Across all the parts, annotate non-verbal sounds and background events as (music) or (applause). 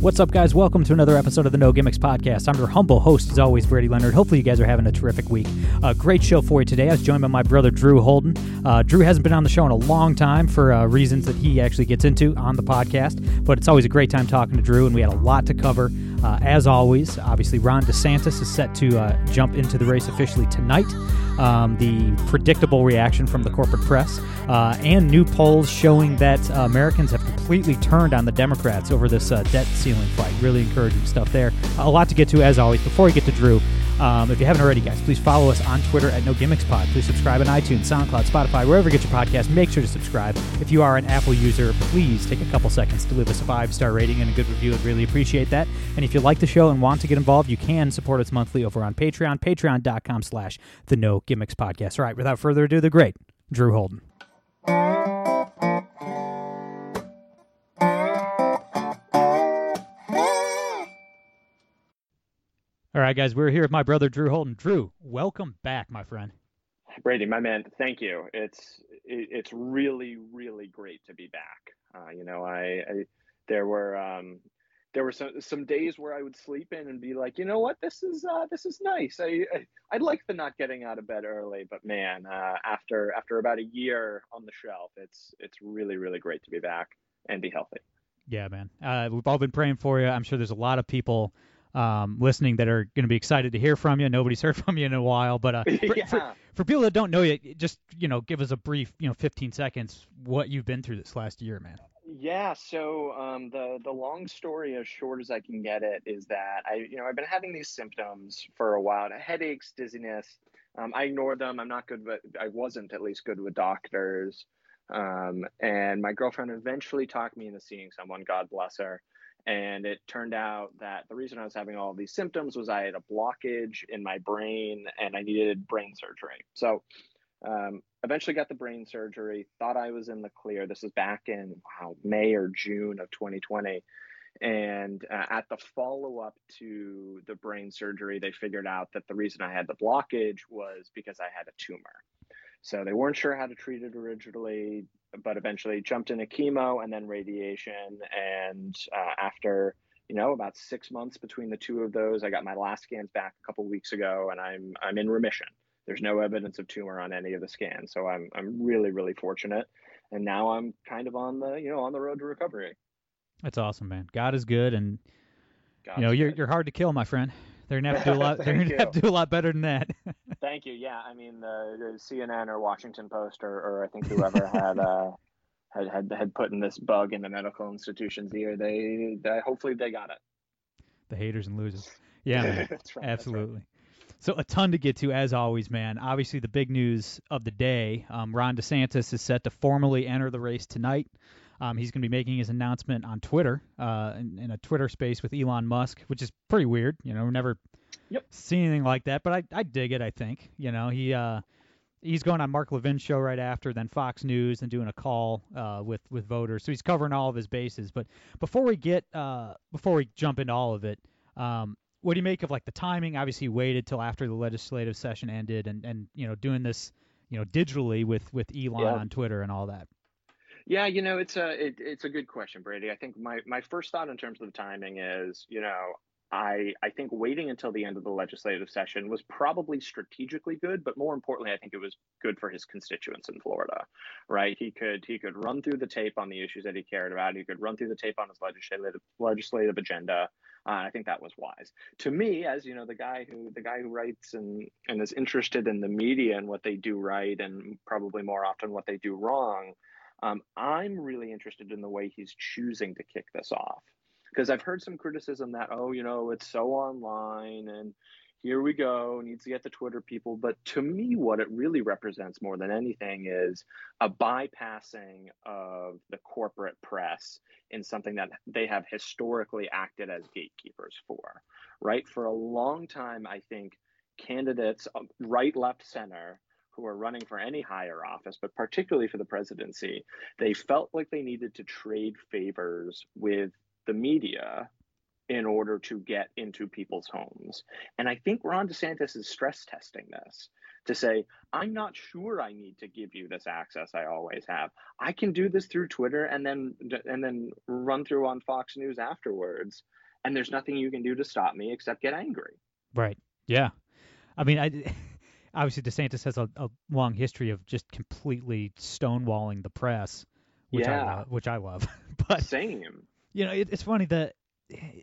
What's up, guys? Welcome to another episode of the No Gimmicks Podcast. I'm your humble host, as always, Brady Leonard. Hopefully, you guys are having a terrific week. Uh, great show for you today. I was joined by my brother, Drew Holden. Uh, Drew hasn't been on the show in a long time for uh, reasons that he actually gets into on the podcast, but it's always a great time talking to Drew, and we had a lot to cover. Uh, as always, obviously, Ron DeSantis is set to uh, jump into the race officially tonight. Um, the predictable reaction from the corporate press, uh, and new polls showing that Americans have completely turned on the Democrats over this debt ceiling fight. Really encouraging stuff there. A lot to get to, as always. Before we get to Drew, um, if you haven't already, guys, please follow us on Twitter at No Gimmicks Pod. Please subscribe on iTunes, SoundCloud, Spotify, wherever you get your podcast. Make sure to subscribe. If you are an Apple user, please take a couple seconds to leave us a five star rating and a good review. I'd really appreciate that. And if you like the show and want to get involved, you can support us monthly over on Patreon, patreon.com slash the No Gimmicks Podcast. All right, without further ado, the great Drew Holden. All right, guys, we're here with my brother Drew Holden. Drew, welcome back, my friend. Brady, my man, thank you. It's it's really really great to be back. Uh, you know, I, I, there were um, there were some some days where I would sleep in and be like, you know what, this is uh, this is nice. I, I I like the not getting out of bed early, but man, uh, after after about a year on the shelf, it's it's really really great to be back and be healthy. Yeah, man. Uh, we've all been praying for you. I'm sure there's a lot of people um, listening that are going to be excited to hear from you. Nobody's (laughs) heard from you in a while, but uh, (laughs) for, yeah. for, for, people that don't know you, just you know, give us a brief, you know, 15 seconds what you've been through this last year, man. Yeah. So um, the the long story, as short as I can get it, is that I, you know, I've been having these symptoms for a while: headaches, dizziness. Um, I ignored them. I'm not good, but I wasn't at least good with doctors. Um, and my girlfriend eventually talked me into seeing someone. God bless her. And it turned out that the reason I was having all these symptoms was I had a blockage in my brain and I needed brain surgery. So um, eventually got the brain surgery, thought I was in the clear. This is back in wow, May or June of 2020. And uh, at the follow up to the brain surgery, they figured out that the reason I had the blockage was because I had a tumor. So they weren't sure how to treat it originally but eventually jumped into chemo and then radiation. And uh, after you know about six months between the two of those, I got my last scans back a couple weeks ago, and I'm I'm in remission. There's no evidence of tumor on any of the scans, so I'm I'm really really fortunate. And now I'm kind of on the you know on the road to recovery. That's awesome, man. God is good, and God's you know you're good. you're hard to kill, my friend. They're gonna have to do a lot. (laughs) they're gonna have to do a lot better than that. (laughs) Thank you. Yeah, I mean the, the CNN or Washington Post or, or I think whoever had uh (laughs) had, had had put in this bug in the medical institution's ear. They, they hopefully they got it. The haters and losers. Yeah, man. (laughs) right, absolutely. So a ton to get to as always, man. Obviously, the big news of the day: um, Ron DeSantis is set to formally enter the race tonight. Um, he's going to be making his announcement on Twitter, uh, in, in, a Twitter space with Elon Musk, which is pretty weird. You know, never yep. seen anything like that, but I, I dig it. I think you know he uh, he's going on Mark Levin's show right after, then Fox News, and doing a call uh, with with voters. So he's covering all of his bases. But before we get uh, before we jump into all of it, um, what do you make of like the timing? Obviously, he waited till after the legislative session ended, and and you know doing this you know digitally with with Elon yeah. on Twitter and all that. Yeah, you know, it's a it, it's a good question, Brady. I think my my first thought in terms of the timing is, you know, I I think waiting until the end of the legislative session was probably strategically good, but more importantly, I think it was good for his constituents in Florida, right? He could he could run through the tape on the issues that he cared about. He could run through the tape on his legislative legislative agenda. Uh, I think that was wise. To me, as you know, the guy who the guy who writes and and is interested in the media and what they do right, and probably more often what they do wrong. Um, I'm really interested in the way he's choosing to kick this off because I've heard some criticism that oh you know it's so online and here we go, needs to get the Twitter people. But to me, what it really represents more than anything is a bypassing of the corporate press in something that they have historically acted as gatekeepers for, right? For a long time, I think candidates, um, right, left, center, who are running for any higher office, but particularly for the presidency, they felt like they needed to trade favors with the media in order to get into people's homes. And I think Ron DeSantis is stress testing this to say, I'm not sure I need to give you this access I always have. I can do this through Twitter and then and then run through on Fox News afterwards. And there's nothing you can do to stop me except get angry. Right. Yeah. I mean, I (laughs) obviously DeSantis has a, a long history of just completely stonewalling the press, which yeah. I love, which I love. (laughs) but same. You know, it, it's funny that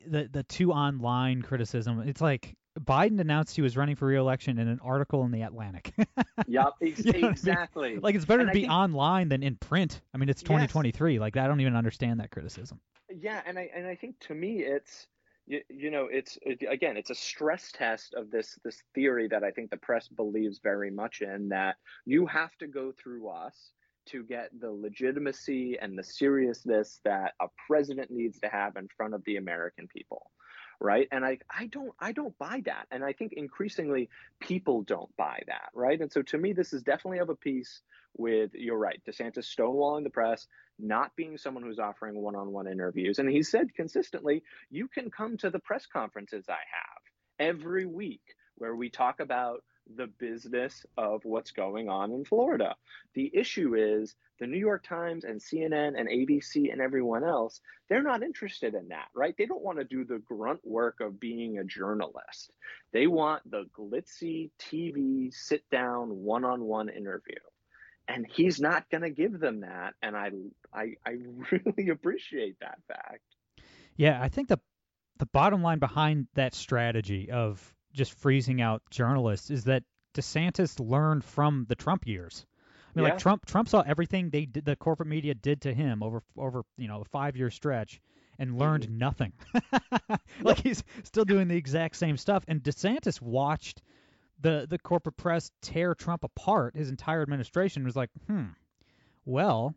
the the two online criticism. It's like Biden announced he was running for reelection in an article in the Atlantic. (laughs) yep, ex- you know exactly. I mean? Like it's better and to be think, online than in print. I mean, it's 2023. Yes. Like I don't even understand that criticism. Yeah, and I and I think to me it's you, you know it's it, again it's a stress test of this this theory that I think the press believes very much in that you have to go through us to get the legitimacy and the seriousness that a president needs to have in front of the American people right? And i i don't i don't buy that. And i think increasingly people don't buy that right? And so to me this is definitely of a piece with you're right desantis stonewalling the press not being someone who's offering one-on-one interviews. And he said consistently you can come to the press conferences i have every week where we talk about the business of what's going on in Florida. The issue is the New York Times and CNN and ABC and everyone else, they're not interested in that, right? They don't want to do the grunt work of being a journalist. They want the glitzy TV sit down one on one interview. And he's not going to give them that. And I, I, I really (laughs) appreciate that fact. Yeah, I think the the bottom line behind that strategy of just freezing out journalists is that DeSantis learned from the Trump years. I mean, yeah. like Trump, Trump saw everything they did, the corporate media did to him over over you know a five year stretch, and learned mm-hmm. nothing. (laughs) like he's still doing the exact same stuff. And DeSantis watched the the corporate press tear Trump apart. His entire administration was like, hmm, well,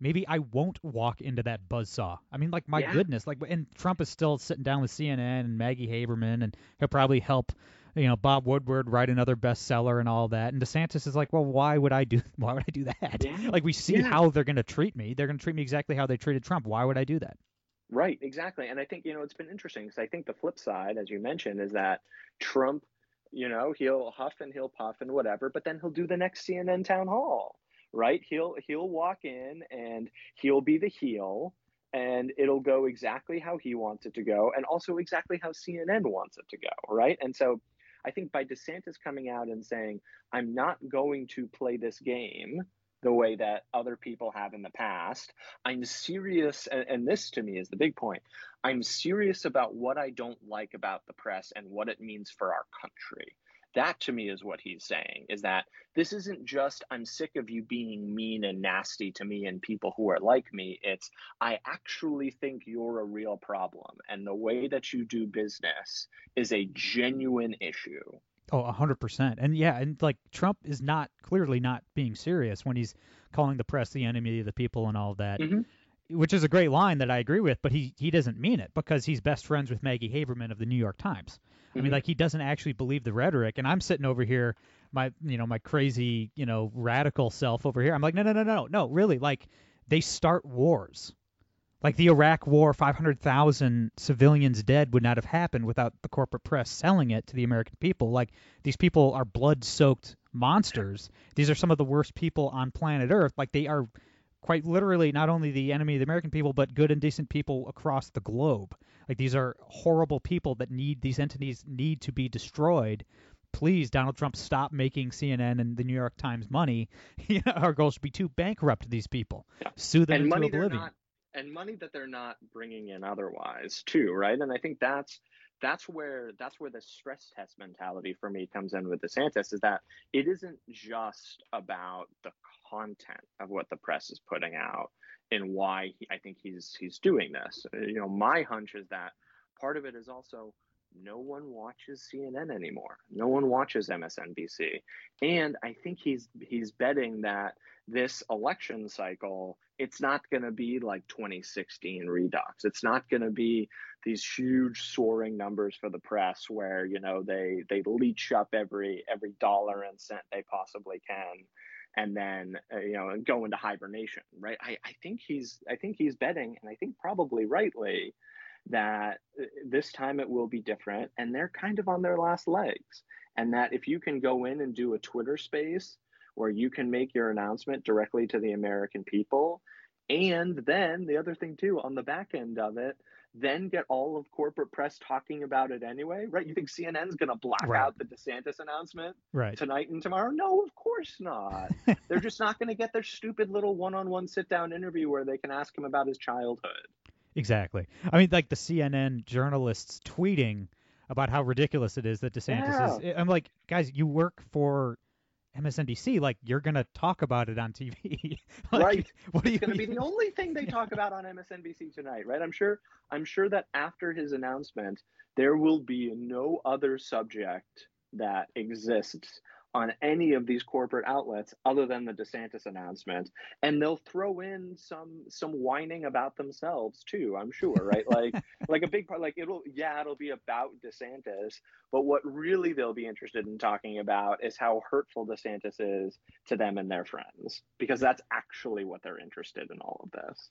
maybe I won't walk into that buzzsaw. I mean, like my yeah. goodness, like and Trump is still sitting down with CNN and Maggie Haberman, and he'll probably help, you know, Bob Woodward write another bestseller and all that. And DeSantis is like, well, why would I do? (laughs) Why would I do that? Yeah. (laughs) Like we see yeah. how they're going to treat me. They're going to treat me exactly how they treated Trump. Why would I do that? Right, exactly. And I think you know it's been interesting because I think the flip side, as you mentioned, is that Trump. You know, he'll huff and he'll puff and whatever, but then he'll do the next CNN town hall right? He'll he'll walk in and he'll be the heel and it'll go exactly how he wants it to go and also exactly how CNN wants it to go, right? And so I think by DeSantis coming out and saying, I'm not going to play this game the way that other people have in the past. I'm serious, and, and, this to me is the big point. I'm serious about what I don't like about the press and what it means for our country. That to me is what he's saying is that this isn't just I'm sick of you being mean and nasty to me and people who are like me. It's I actually think you're a real problem and the way that you do business is a genuine issue. Oh, a hundred percent. And yeah, and like Trump is not clearly not being serious when he's calling the press the enemy of the people and all that. Mm-hmm which is a great line that I agree with, but he he doesn't mean it because he's best friends with Maggie Haberman of the New York Times. I mean, mm-hmm. like he doesn't actually believe the rhetoric, and I'm sitting over here, my you know my crazy you know radical self over here. I'm like, no, no, no, no, no, really. Like they start wars. Like the Iraq War, 500,000 civilians dead would not have happened without the corporate press selling it to the American people. Like these people are blood-soaked monsters. These are some of the worst people on planet Earth. Like they are quite literally not only the enemy of the American people, but good and decent people across the globe. Like these are horrible people that need these entities need to be destroyed. Please, Donald Trump, stop making CNN and the New York Times money. Our goal should be to bankrupt these people, yeah. sue them and into money oblivion. Not, and money that they're not bringing in otherwise, too, right? And I think that's that's where that's where the stress test mentality for me comes in with DeSantis is that it isn't just about the content of what the press is putting out and why he, I think he's he's doing this. Uh, you know, my hunch is that part of it is also no one watches CNN anymore. No one watches MSNBC. And I think he's he's betting that this election cycle it's not going to be like 2016 redux. It's not going to be these huge soaring numbers for the press where, you know, they they leech up every every dollar and cent they possibly can and then uh, you know and go into hibernation right? I, I think he's i think he's betting and i think probably rightly that uh, this time it will be different and they're kind of on their last legs. And that if you can go in and do a twitter space where you can make your announcement directly to the american people and then the other thing too on the back end of it then get all of corporate press talking about it anyway, right? You think CNN's going to black right. out the DeSantis announcement right. tonight and tomorrow? No, of course not. (laughs) They're just not going to get their stupid little one-on-one sit-down interview where they can ask him about his childhood. Exactly. I mean, like the CNN journalists tweeting about how ridiculous it is that DeSantis yeah. is. I'm like, guys, you work for MSNBC, like you're gonna talk about it on TV, (laughs) like, right? What it's gonna be the only thing they (laughs) talk about on MSNBC tonight, right? I'm sure. I'm sure that after his announcement, there will be no other subject that exists on any of these corporate outlets other than the DeSantis announcement. And they'll throw in some some whining about themselves too I'm sure right? Like (laughs) like a big part like it'll yeah it'll be about DeSantis but what really they'll be interested in talking about is how hurtful DeSantis is to them and their friends because that's actually what they're interested in all of this.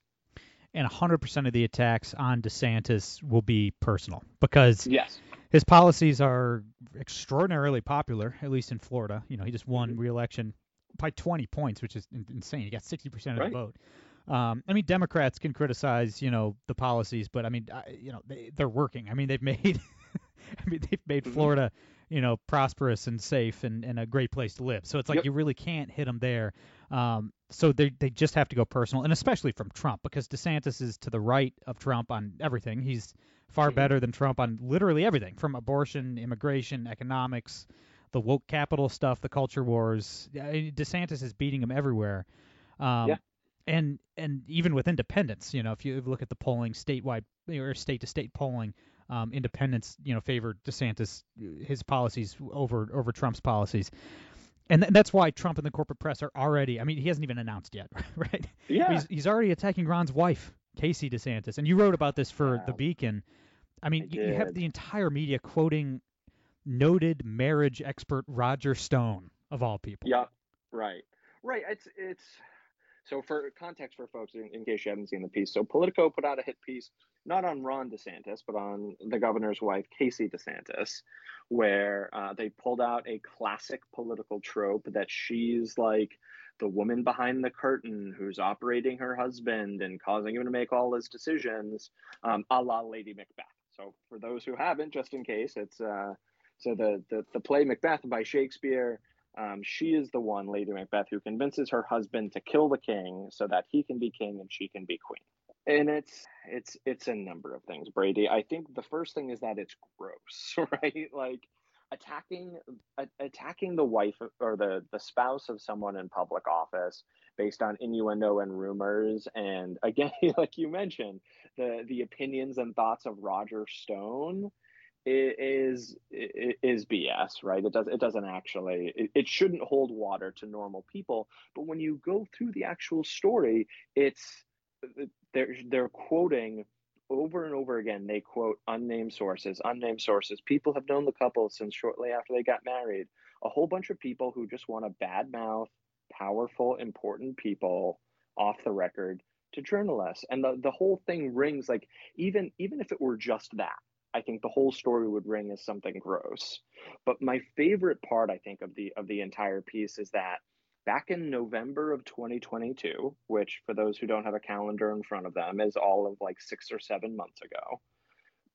And 100% of the attacks on DeSantis will be personal because yes his policies are extraordinarily popular, at least in Florida. You know, he just won mm-hmm. re-election by 20 points, which is insane. He got 60% of right. the vote. Um, I mean, Democrats can criticize, you know, the policies, but I mean, I, you know, they, they're working. I mean, they've made, (laughs) I mean, they've made mm-hmm. Florida, you know, prosperous and safe and, and a great place to live. So it's like yep. you really can't hit them there. Um, so they they just have to go personal, and especially from Trump because DeSantis is to the right of Trump on everything. He's far mm-hmm. better than Trump on literally everything from abortion, immigration, economics, the woke capital stuff, the culture wars. DeSantis is beating him everywhere. Um, yeah. And and even with independents, you know, if you look at the polling statewide or state to state polling, um, independents, you know, favor DeSantis his policies over over Trump's policies. And th- that's why Trump and the corporate press are already. I mean, he hasn't even announced yet, (laughs) right? Yeah. He's, he's already attacking Ron's wife, Casey DeSantis, and you wrote about this for wow. the Beacon. I mean, I you have the entire media quoting noted marriage expert Roger Stone of all people. Yeah, right, right. It's it's so for context for folks, in, in, case you haven't seen the piece, so Politico put out a hit piece not on Ron DeSantis, but on the governor's wife, Casey DeSantis, where uh, they pulled out a classic political trope that she's like the woman behind the curtain who's operating her husband and causing him to make all his decisions, um, a la Lady Macbeth. So for those who haven't, just in case, it's uh, so the, the the play Macbeth by Shakespeare. Um, she is the one, Lady Macbeth, who convinces her husband to kill the king so that he can be king and she can be queen. And it's it's it's a number of things, Brady. I think the first thing is that it's gross, (laughs) right? Like attacking attacking the wife or the the spouse of someone in public office based on innuendo and rumors and again (laughs) like you mentioned the the opinions and thoughts of Roger Stone is is BS, right? It does it doesn't actually it, it shouldn't hold water to normal people. But when you go through the actual story, it's they're they're quoting over and over again. They quote unnamed sources, unnamed sources. People have known the couple since shortly after they got married. A whole bunch of people who just want to badmouth powerful, important people off the record to journalists. And the, the whole thing rings like even even if it were just that, I think the whole story would ring as something gross. But my favorite part, I think, of the of the entire piece is that back in November of 2022, which for those who don't have a calendar in front of them is all of like six or seven months ago,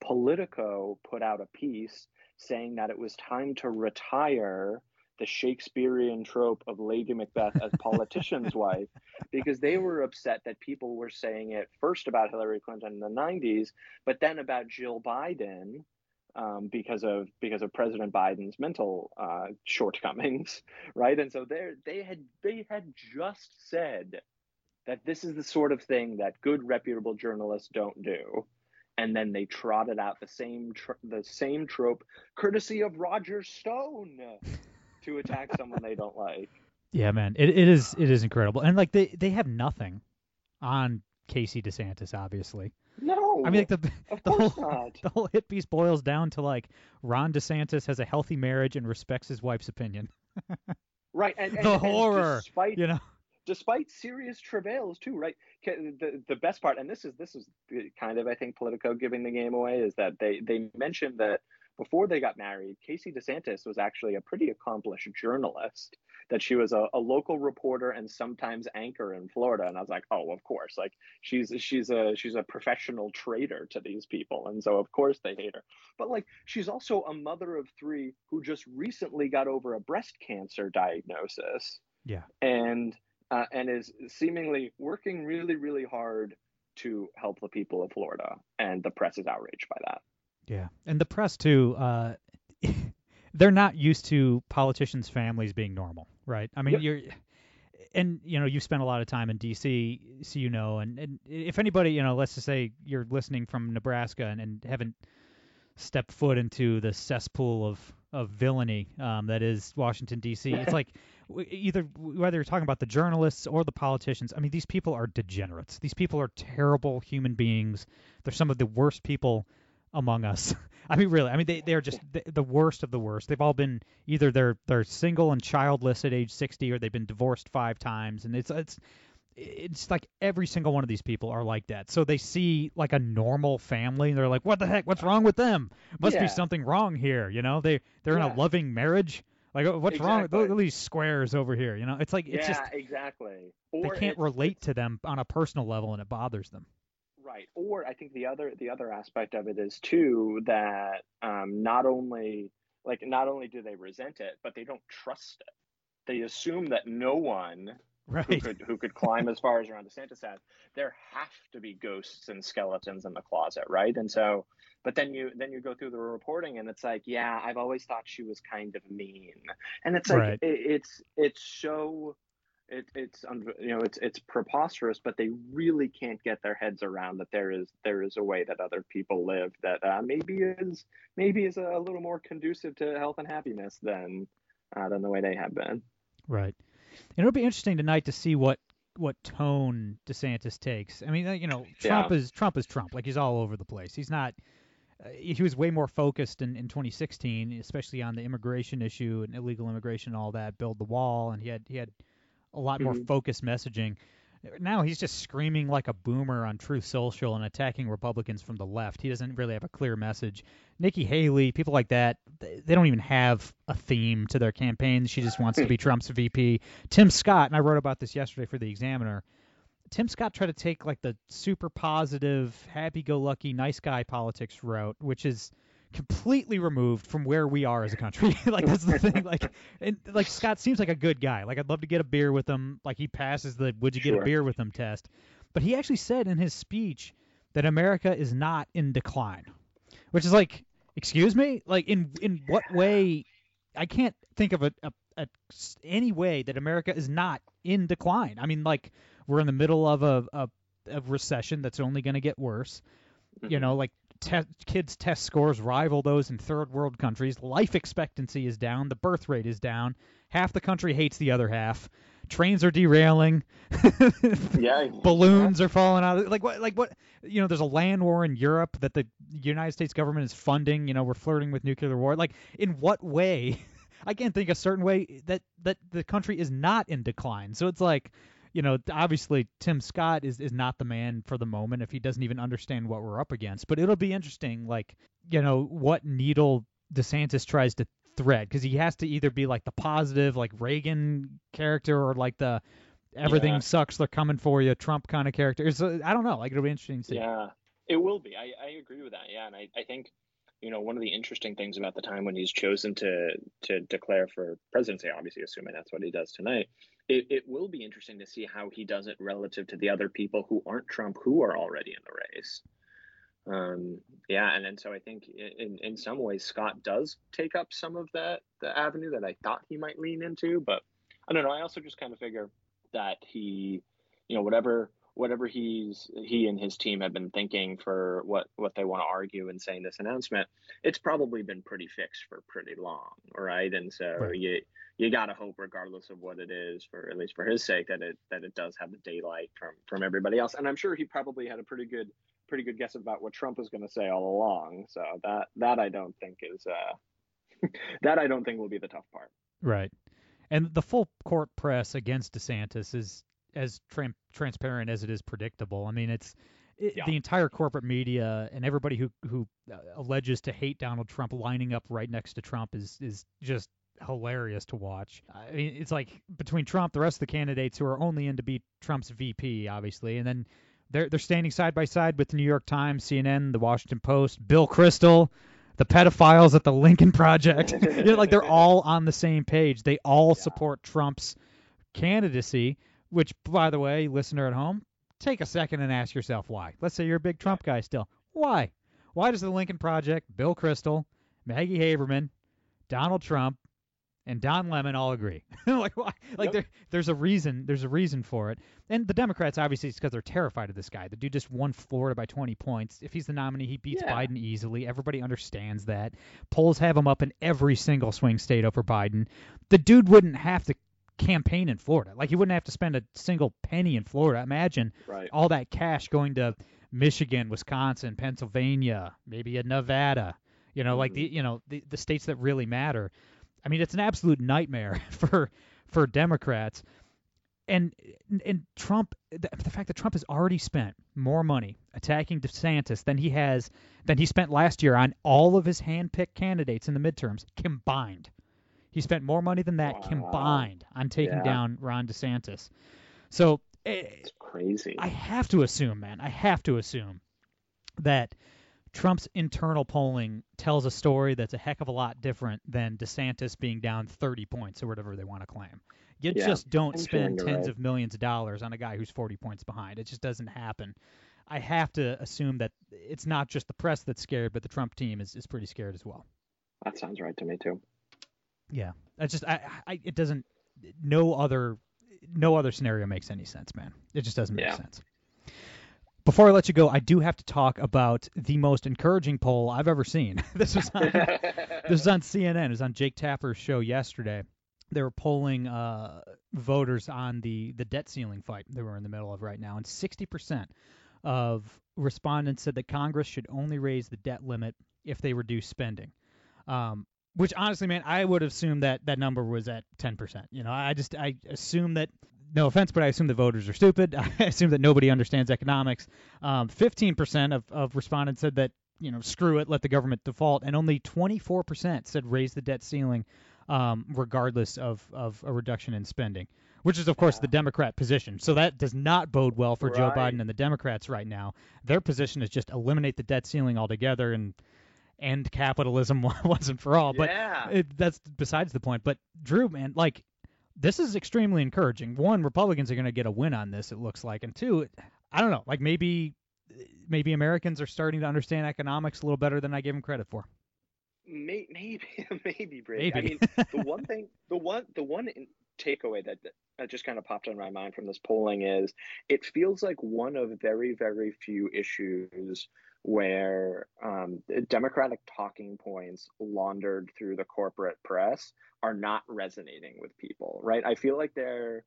Politico put out a piece saying that it was time to retire the Shakespearean trope of Lady Macbeth as politician's (laughs) wife because they were upset that people were saying it first about Hillary Clinton in the 90s, but then about Jill Biden um, because of because of President Biden's mental uh, shortcomings, (laughs) right? And so they they had they had just said that this is the sort of thing that good reputable journalists don't do and then they trotted out the same tr- the same trope, courtesy of Roger Stone, to attack someone they don't like. Yeah, man, it, it is it is incredible, and like they they have nothing on Casey DeSantis, obviously. No, I mean, like the the whole not. (laughs) the whole hit piece boils down to like Ron DeSantis has a healthy marriage and respects his wife's opinion. (laughs) Right, and, (laughs) and the and horror, despite you know. despite serious travails too, right? The the best part, and this is this is kind of I think Politico giving the game away, is that they they mentioned that before they got married, Casey DeSantis was actually a pretty accomplished journalist. That she was a, a local reporter and sometimes anchor in Florida, and I was like, oh, of course, like she's she's a she's a professional traitor to these people, and so of course they hate her. But like she's also a mother of three who just recently got over a breast cancer diagnosis Yeah. and uh, and is seemingly working really really hard to help the people of Florida, and the press is outraged by that. Yeah, and the press too. Uh, (laughs) they're not used to politicians' families being normal, right? I mean, Yep. you're, and you know, you've spent a lot of time in D.C., so you know. And, and if anybody, you know, let's just say you're listening from Nebraska and, and haven't stepped foot into the cesspool of of villainy um, that is Washington D.C., it's like (laughs) either whether you're talking about the journalists or the politicians. I mean, these people are degenerates. These people are terrible human beings. They're some of the worst people among us. (laughs) I mean, really. I mean, they they're just the, the worst of the worst. They've all been either they're they're single and childless at age 60, or they've been divorced five times, and it's it's it's like every single one of these people are like that. So they see like a normal family, and they're like, "What the heck? What's wrong with them? Must Yeah. be something wrong here." You know, they they're in a loving marriage. Like, "Oh, what's wrong? with Exactly. Look at these squares over here. You know, it's like it's yeah, just exactly. they can't relate to them on a personal level, and it bothers them. Right. Or I think the other the other aspect of it is too that um, not only like not only do they resent it, but they don't trust it. They assume that no one who could who could climb as far as Ron DeSantis has, there have to be ghosts and skeletons in the closet, right? And so, but then you then you go through the reporting, and it's like, yeah, I've always thought she was kind of mean, and it's like Right. it, it's it's so. It, it's you know it's it's preposterous, but they really can't get their heads around that there is there is a way that other people live that uh, maybe is maybe is a little more conducive to health and happiness than uh, than the way they have been. Right. And it'll be interesting tonight to see what what tone DeSantis takes. I mean, uh, you know, Trump Yeah. is Trump is Trump. Like he's all over the place. He's not. Uh, he was way more focused in, in 2016, especially on the immigration issue and illegal immigration and all that. Build the wall, and he had he had a lot more Mhm. focused messaging. Now he's just screaming like a boomer on Truth Social and attacking Republicans from the left. He doesn't really have a clear message. Nikki Haley, people like that, they they don't even have a theme to their campaigns. She just wants to be (laughs) Trump's VP. Tim Scott, and I wrote about this yesterday for the Examiner. Tim Scott tried to take like the super positive, happy-go-lucky, nice guy politics route, which is completely removed from where we are as a country. (laughs) like that's the thing. Like, and like Scott seems like a good guy. Like I'd love to get a beer with him. Like he passes the "Would you get a beer with him?" test. But he actually said in his speech that America is not in decline, which is like, excuse me, like in in what way? I can't think of a, a, a any way that America is not in decline. I mean, like we're in the middle of a a, a recession that's only going to get worse. You mm-hmm. know, like te- kids' test scores rival those in third world countries. Life expectancy is down. The birth rate is down. Half the country hates the other half. Trains are derailing. (laughs) Yeah, Balloons are falling out. Like what? Like what? You know, there's a land war in Europe that the United States government is funding. You know, we're flirting with nuclear war. Like, in what way? (laughs) I can't think a certain way that that the country is not in decline. So it's like, you know, obviously Tim Scott is is not the man for the moment if he doesn't even understand what we're up against. But it'll be interesting, like, you know, what needle DeSantis tries to thread because he has to either be like the positive, like Reagan character, or like the everything Yeah. sucks, they're coming for you, Trump kind of character. It's, uh, I don't know. Like it'll be interesting to see. Yeah, it will be. I, I agree with that. Yeah, and I, I think you know one of the interesting things about the time when he's chosen to to declare for presidency, obviously assuming that's what he does tonight, it, it will be interesting to see how he does it relative to the other people who aren't Trump who are already in the race. Um, yeah, and then so I think in in some ways Scott does take up some of that the avenue that I thought he might lean into, but I don't know. I also just kind of figure that he, you know, whatever whatever he's he and his team have been thinking for what what they want to argue in saying this announcement, it's probably been pretty fixed for pretty long, right? And so right. you you got to hope, regardless of what it is, for at least for his sake, that it that it does have the daylight from from everybody else. And I'm sure he probably had a pretty good pretty good guess about what Trump was going to say all along. So that that I don't think is uh, (laughs) that I don't think will be the tough part. Right. And the full court press against DeSantis is as tra- transparent as it is predictable. I mean, it's it, yeah. the entire corporate media and everybody who who uh, alleges to hate Donald Trump lining up right next to Trump is is just hilarious to watch. I mean, it's like between Trump, the rest of the candidates who are only in to beat Trump's VP, obviously, and then they're they're standing side by side with the New York Times, CNN, the Washington Post, Bill Kristol, the pedophiles at the Lincoln Project. (laughs) you know, like they're all on the same page. They all yeah. support Trump's candidacy. Which, by the way, listener at home, take a second and ask yourself why. Let's say you're a big Trump guy still. Why? Why does the Lincoln Project, Bill Kristol, Maggie Haberman, Donald Trump, and Don Lemon all agree. (laughs) like why? Like yep. there, there's a reason. There's a reason for it. And the Democrats obviously it's because they're terrified of this guy. The dude just won Florida by 20 points. If he's the nominee, he beats yeah. Biden easily. Everybody understands that. Polls have him up in every single swing state over Biden. The dude wouldn't have to campaign in Florida. Like he wouldn't have to spend a single penny in Florida. Imagine right. all that cash going to Michigan, Wisconsin, Pennsylvania, maybe a Nevada. You know, mm-hmm. like the mm-hmm. you know the the states that really matter. I mean, it's an absolute nightmare (laughs) for for Democrats. And and Trump, the, the fact that Trump has already spent more money attacking DeSantis than he has than he spent last year on all of his hand-picked candidates in the midterms combined. He spent more money than that wow. combined on taking yeah. down Ron DeSantis. So eh, it's crazy. I have to assume, man. I have to assume that Trump's internal polling tells a story that's a heck of a lot different than DeSantis being down 30 points or whatever they want to claim. You yeah, just don't I'm spend tens right. of millions of dollars on a guy who's 40 points behind. It just doesn't happen. I have to assume that it's not just the press that's scared, but the Trump team is, is pretty scared as well. That sounds right to me too. Yeah, that's just I, I it doesn't no other no other scenario makes any sense, man. It just doesn't make yeah. sense. Before I let you go, I do have to talk about the most encouraging poll I've ever seen. (laughs) this was on, (laughs) this was on CNN. It was on Jake Tapper's show yesterday. They were polling uh, voters on the the debt ceiling fight that we're in the middle of right now, and 60% of respondents said that Congress should only raise the debt limit if they reduce spending. Um, which honestly, man, I would assume that that number was at 10%. You know, I just I assume that no offense, but I assume the voters are stupid. (laughs) I assume that nobody understands economics. Um, 15% of, of respondents said that, you know, screw it, let the government default, and only 24% said raise the debt ceiling um, regardless of, of a reduction in spending, which is, of course, yeah. the Democrat position. So that does not bode well for right. Joe Biden and the Democrats right now. Their position is just eliminate the debt ceiling altogether and end capitalism (laughs) once and for all. Yeah. But it, that's besides the point. But Drew, man, like this is extremely encouraging. One, Republicans are going to get a win on this. It looks like, and two, I don't know, like maybe maybe Americans are starting to understand economics a little better than I gave them credit for. Maybe, (laughs) maybe, Brady. Maybe. I mean, the one thing, the one, the one takeaway that, that just kind of popped in my mind from this polling is it feels like one of very, very few issues where um, Democratic talking points laundered through the corporate press are not resonating with people, right? I feel like there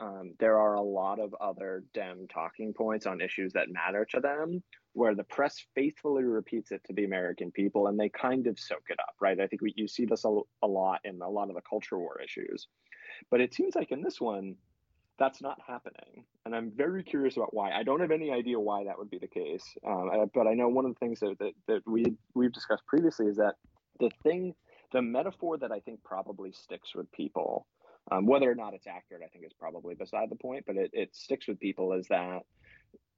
um, there are a lot of other Dem talking points on issues that matter to them, where the press faithfully repeats it to the American people, and they kind of soak it up, right? I think we, you see this a, a lot in a lot of the culture war issues, but it seems like in this one, that's not happening, and I'm very curious about why. I don't have any idea why that would be the case, um, but I know one of the things that, that, that we we've discussed previously is that the thing the metaphor that I think probably sticks with people, um, whether or not it's accurate, I think is probably beside the point, but it, it sticks with people is that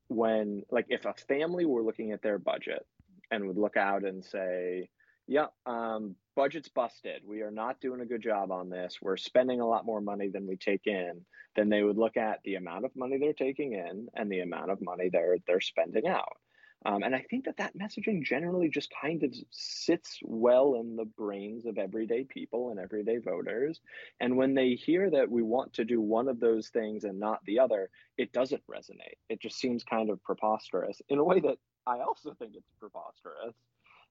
when, like, if a family were looking at their budget and would look out and say, yeah, um, budget's busted. We are not doing a good job on this. We're spending a lot more money than we take in. Then they would look at the amount of money they're taking in and the amount of money they're they're spending out. Um, and I think that that messaging generally just kind of sits well in the brains of everyday people and everyday voters. And when they hear that we want to do one of those things and not the other, it doesn't resonate. It just seems kind of preposterous in a way that I also think it's preposterous.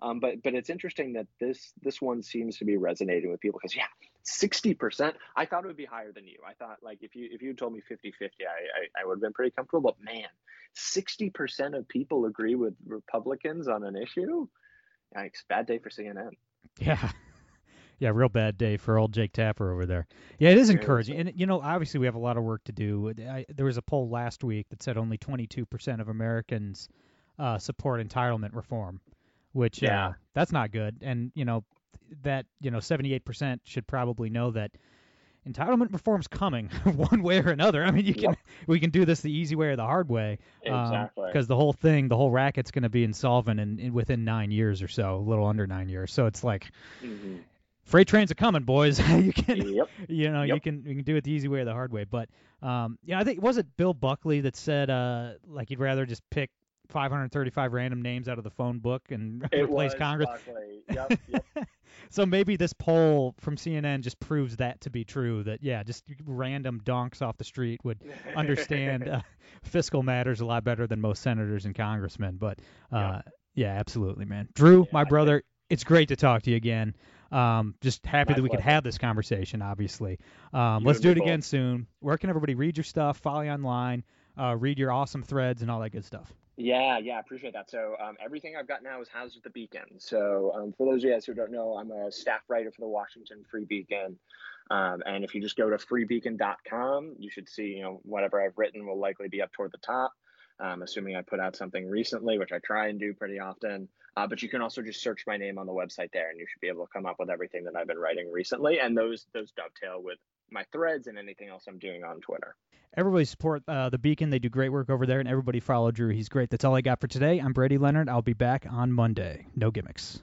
Um, but but it's interesting that this this one seems to be resonating with people because yeah, sixty percent. I thought it would be higher than you. I thought like if you if you told me 50-50, I, I, I would have been pretty comfortable. But man, sixty percent of people agree with Republicans on an issue. Yikes! Bad day for CNN. Yeah. (laughs) Yeah, real bad day for old Jake Tapper over there. Yeah, it is encouraging, and you know, obviously we have a lot of work to do. I, there was a poll last week that said only 22% of Americans uh, support entitlement reform, which uh, Yeah. uh, that's not good. And you know that you know 78% should probably know that entitlement reform's coming (laughs) one way or another. I mean, you can Yep. we can do this the easy way or the hard way. Exactly. Because the whole thing, the whole racket's going to be insolvent in, in within nine years or so, a little under nine years. So it's like Mhm. freight trains are coming, boys. (laughs) you can Yep. you know, you can you can do it the easy way or the hard way. But um, yeah, I think was it Bill Buckley that said uh, like you'd rather just pick 535 random names out of the phone book and (laughs) It replace Congress. Yep. Yep. (laughs) so maybe this poll from CNN just proves that to be true. That yeah, just random donks off the street would (laughs) understand uh, fiscal matters a lot better than most senators and congressmen. But uh, yeah, absolutely, man. Drew, Yeah, my brother, it's great to talk to you again. Um, just happy My that we could have this conversation. Obviously, um, let's do it again soon. Where can everybody read your stuff? Follow you online. Uh, read your awesome threads and all that good stuff. Yeah, yeah, appreciate that. So um, everything I've got now is housed at the Beacon. So um, for those of you guys who don't know, I'm a staff writer for the Washington Free Beacon. Um, and if you just go to freebeacon.com, you should see, you know, whatever I've written will likely be up toward the top. Um, assuming I put out something recently, which I try and do pretty often. Uh, but you can also just search my name on the website there, and you should be able to come up with everything that I've been writing recently. And those those dovetail with my threads and anything else I'm doing on Twitter. Everybody support uh, the Beacon. They do great work over there, and everybody follow Drew. He's great. That's all I got for today. I'm Brady Leonard. I'll be back on Monday. No gimmicks.